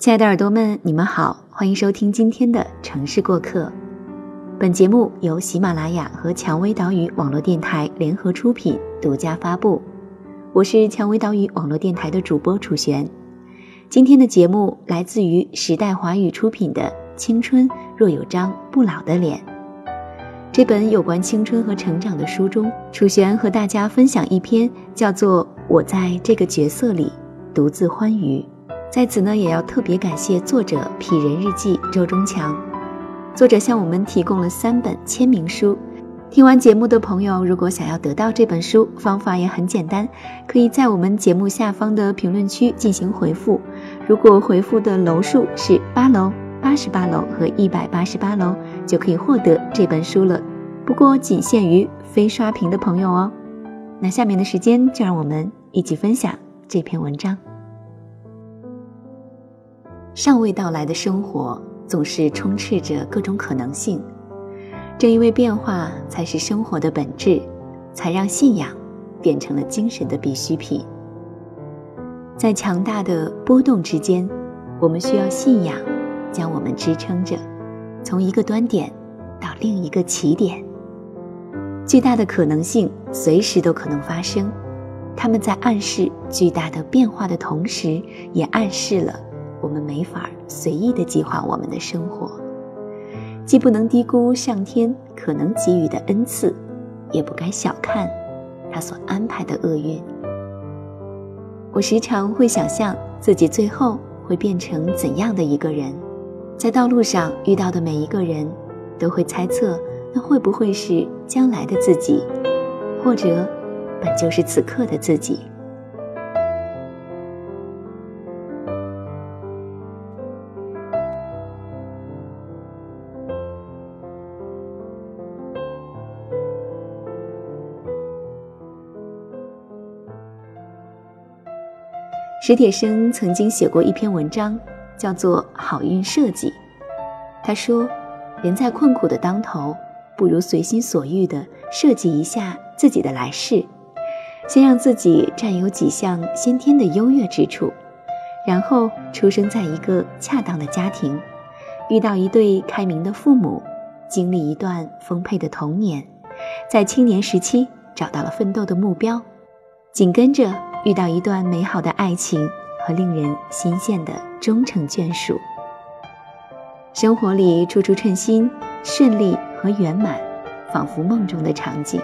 亲爱的耳朵们，你们好，欢迎收听今天的城市过客。本节目由喜马拉雅和蔷薇岛屿网络电台联合出品，独家发布。我是蔷薇岛屿网络电台的主播楚璇。今天的节目来自于时代华语出品的《青春若有张不老的脸》。这本有关青春和成长的书中，楚璇和大家分享一篇叫做《我在这个角色里独自欢愉》。在此呢，也要特别感谢作者《痞人日记》周忠强。作者向我们提供了三本签名书。听完节目的朋友，如果想要得到这本书，方法也很简单，可以在我们节目下方的评论区进行回复。如果回复的楼数是八楼、八十八楼和一百八十八楼，就可以获得这本书了。不过仅限于非刷屏的朋友哦。那下面的时间，就让我们一起分享这篇文章。尚未到来的生活总是充斥着各种可能性，正因为变化才是生活的本质，才让信仰变成了精神的必需品。在强大的波动之间，我们需要信仰将我们支撑着，从一个端点到另一个起点。巨大的可能性随时都可能发生，他们在暗示巨大的变化的同时，也暗示了。我们没法随意的计划我们的生活，既不能低估上天可能给予的恩赐，也不该小看他所安排的厄运。我时常会想象自己最后会变成怎样的一个人，在道路上遇到的每一个人，都会猜测那会不会是将来的自己，或者本就是此刻的自己。史铁生曾经写过一篇文章，叫做《好运设计》。他说：“人在困苦的当头，不如随心所欲地设计一下自己的来世，先让自己占有几项先天的优越之处，然后出生在一个恰当的家庭，遇到一对开明的父母，经历一段丰沛的童年，在青年时期找到了奋斗的目标，紧跟着。”遇到一段美好的爱情和令人心羡的终成眷属，生活里处处称心、顺利和圆满，仿佛梦中的场景。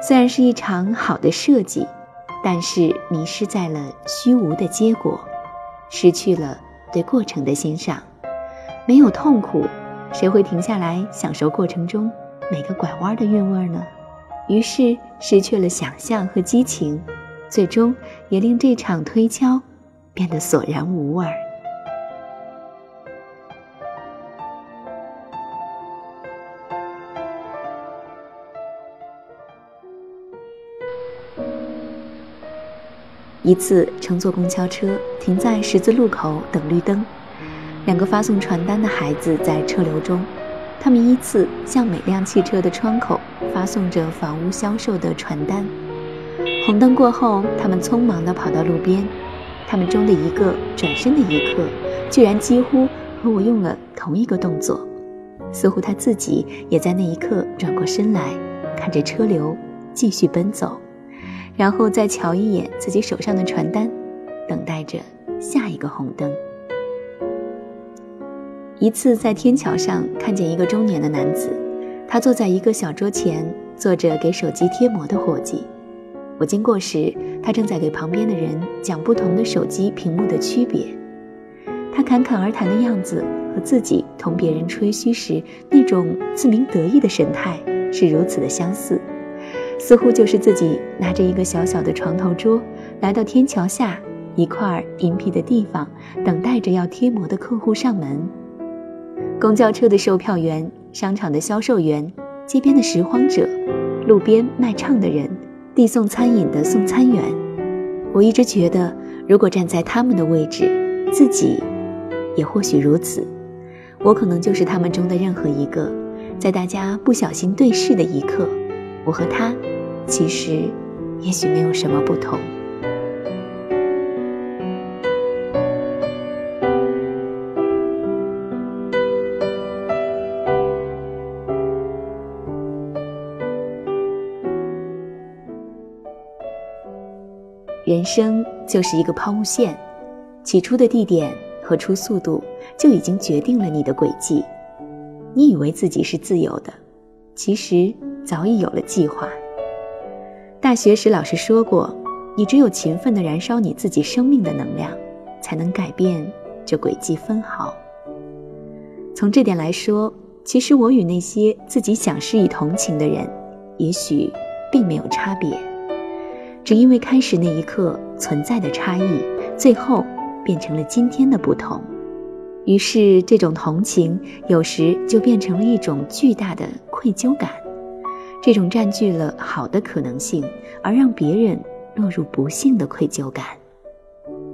虽然是一场好的设计，但是迷失在了虚无的结果，失去了对过程的欣赏。没有痛苦，谁会停下来享受过程中每个拐弯的韵味呢？于是失去了想象和激情。最终也令这场推敲变得索然无味。一次乘坐公交车，停在十字路口等绿灯，两个发送传单的孩子在车流中，他们依次向每辆汽车的窗口发送着房屋销售的传单。红灯过后，他们匆忙地跑到路边。他们中的一个转身的一刻，居然几乎和我用了同一个动作，似乎他自己也在那一刻转过身来，看着车流继续奔走，然后再瞧一眼自己手上的传单，等待着下一个红灯。一次在天桥上看见一个中年的男子，他坐在一个小桌前，做着给手机贴膜的活计。我经过时，他正在给旁边的人讲不同的手机屏幕的区别。他侃侃而谈的样子和自己同别人吹嘘时那种自鸣得意的神态是如此的相似，似乎就是自己拿着一个小小的床头桌，来到天桥下一块隐蔽的地方，等待着要贴膜的客户上门。公交车的售票员、商场的销售员、街边的拾荒者、路边卖唱的人。递送餐饮的送餐员，我一直觉得，如果站在他们的位置，自己也或许如此。我可能就是他们中的任何一个，在大家不小心对视的一刻，我和他，其实也许没有什么不同。人生就是一个抛物线，起初的地点和初速度就已经决定了你的轨迹。你以为自己是自由的，其实早已有了计划。大学时老师说过，你只有勤奋地燃烧你自己生命的能量，才能改变这轨迹分毫。从这点来说，其实我与那些自己想施以同情的人，也许并没有差别，只因为开始那一刻存在的差异，最后变成了今天的不同。于是，这种同情有时就变成了一种巨大的愧疚感，这种占据了好的可能性，而让别人落入不幸的愧疚感。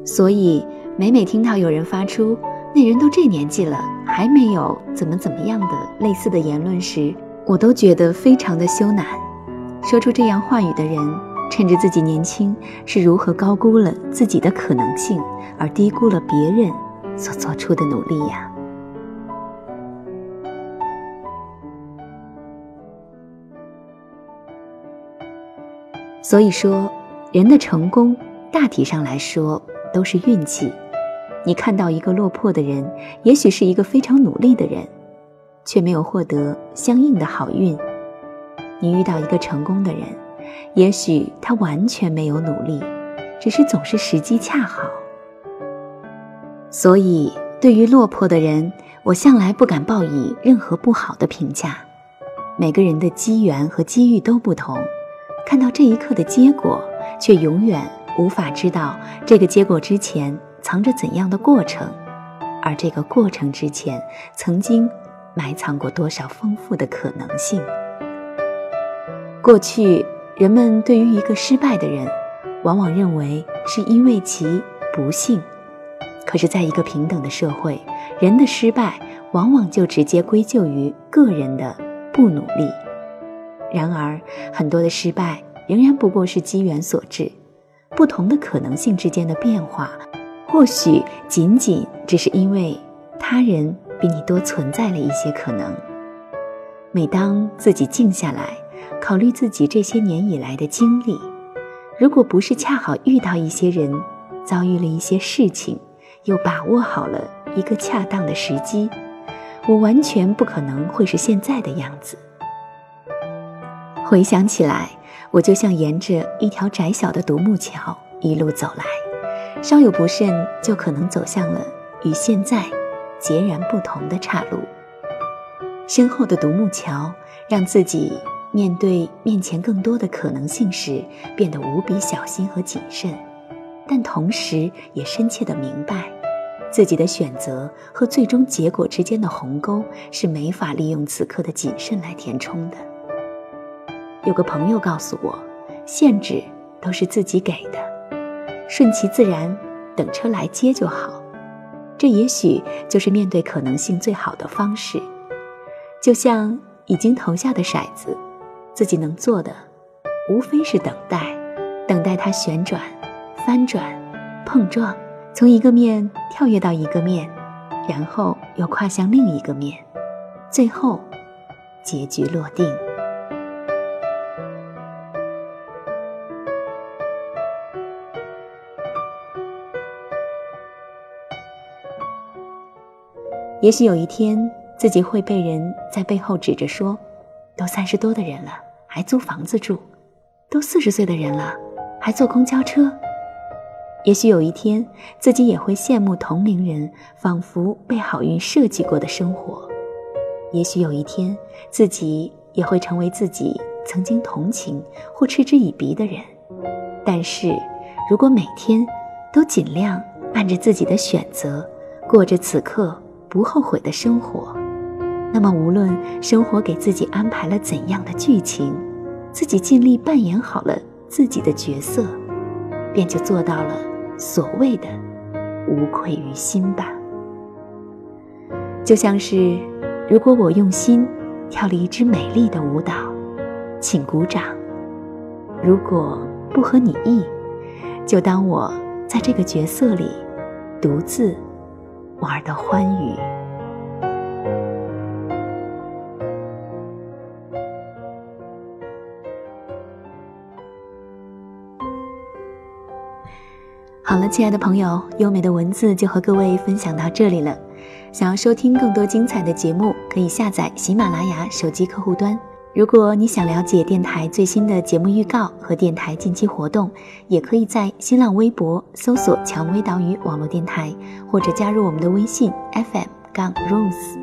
所以，每每听到有人发出“那人都这年纪了，还没有怎么怎么样的”类似的言论时，我都觉得非常的羞赧。说出这样话语的人，趁着自己年轻，是如何高估了自己的可能性，而低估了别人。所做出的努力呀。所以说，人的成功大体上来说都是运气。你看到一个落魄的人，也许是一个非常努力的人，却没有获得相应的好运；你遇到一个成功的人，也许他完全没有努力，只是总是时机恰好。所以，对于落魄的人，我向来不敢报以任何不好的评价。每个人的机缘和机遇都不同，看到这一刻的结果，却永远无法知道这个结果之前藏着怎样的过程，而这个过程之前曾经埋藏过多少丰富的可能性。过去，人们对于一个失败的人，往往认为是因为其不幸。可是，在一个平等的社会，人的失败往往就直接归咎于个人的不努力。然而，很多的失败仍然不过是机缘所致，不同的可能性之间的变化，或许仅仅只是因为他人比你多存在了一些可能。每当自己静下来，考虑自己这些年以来的经历，如果不是恰好遇到一些人，遭遇了一些事情，又把握好了一个恰当的时机，我完全不可能会是现在的样子。回想起来，我就像沿着一条窄小的独木桥一路走来，稍有不慎就可能走向了与现在截然不同的岔路。身后的独木桥让自己面对面前更多的可能性时变得无比小心和谨慎。但同时也深切的明白，自己的选择和最终结果之间的鸿沟是没法利用此刻的谨慎来填充的。有个朋友告诉我，限制都是自己给的，顺其自然，等车来接就好。这也许就是面对可能性最好的方式。就像已经投下的骰子，自己能做的，无非是等待，等待它旋转。翻转，碰撞，从一个面跳跃到一个面，然后又跨向另一个面，最后，结局落定。也许有一天，自己会被人在背后指着说：“都三十多的人了，还租房子住；都四十岁的人了，还坐公交车。”也许有一天，自己也会羡慕同龄人仿佛被好运设计过的生活；也许有一天，自己也会成为自己曾经同情或嗤之以鼻的人。但是，如果每天都尽量按着自己的选择过着此刻不后悔的生活，那么无论生活给自己安排了怎样的剧情，自己尽力扮演好了自己的角色，便就做到了。所谓的无愧于心吧，就像是如果我用心跳了一支美丽的舞蹈，请鼓掌；如果不合你意，就当我在这个角色里独自玩的欢愉。亲爱的朋友，优美的文字就和各位分享到这里了。想要收听更多精彩的节目，可以下载喜马拉雅手机客户端。如果你想了解电台最新的节目预告和电台近期活动，也可以在新浪微博搜索“蔷薇岛屿网络电台”，或者加入我们的微信 FM 杠 Rose。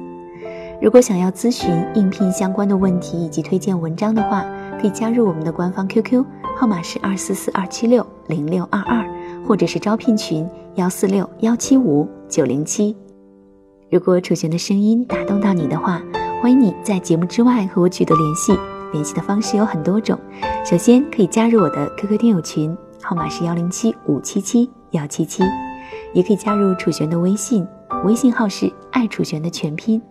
如果想要咨询应聘相关的问题以及推荐文章的话，可以加入我们的官方 QQ 号码是二四四二七六零六二二，或者是招聘群幺四六幺七五九零七。如果楚璇的声音打动到你的话，欢迎你在节目之外和我取得联系，联系的方式有很多种。首先可以加入我的 QQ 听友群，号码是幺零七五七七幺七七，也可以加入楚璇的微信，微信号是爱楚璇的全拼。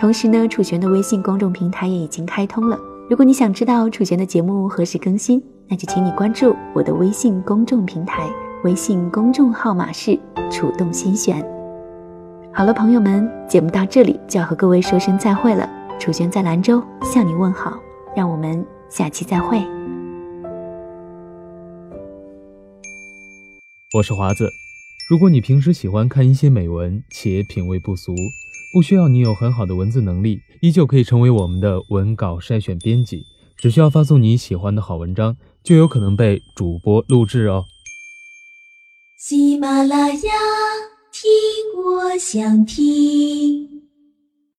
同时呢，楚璇的微信公众平台也已经开通了。如果你想知道楚璇的节目何时更新，那就请你关注我的微信公众平台，微信公众号码是楚动心弦。好了，朋友们，节目到这里就要和各位说声再会了。楚璇在兰州向你问好，让我们下期再会。我是华子。如果你平时喜欢看一些美文且品味不俗，不需要你有很好的文字能力，依旧可以成为我们的文稿筛选编辑。只需要发送你喜欢的好文章，就有可能被主播录制哦。喜马拉雅。听，我想听。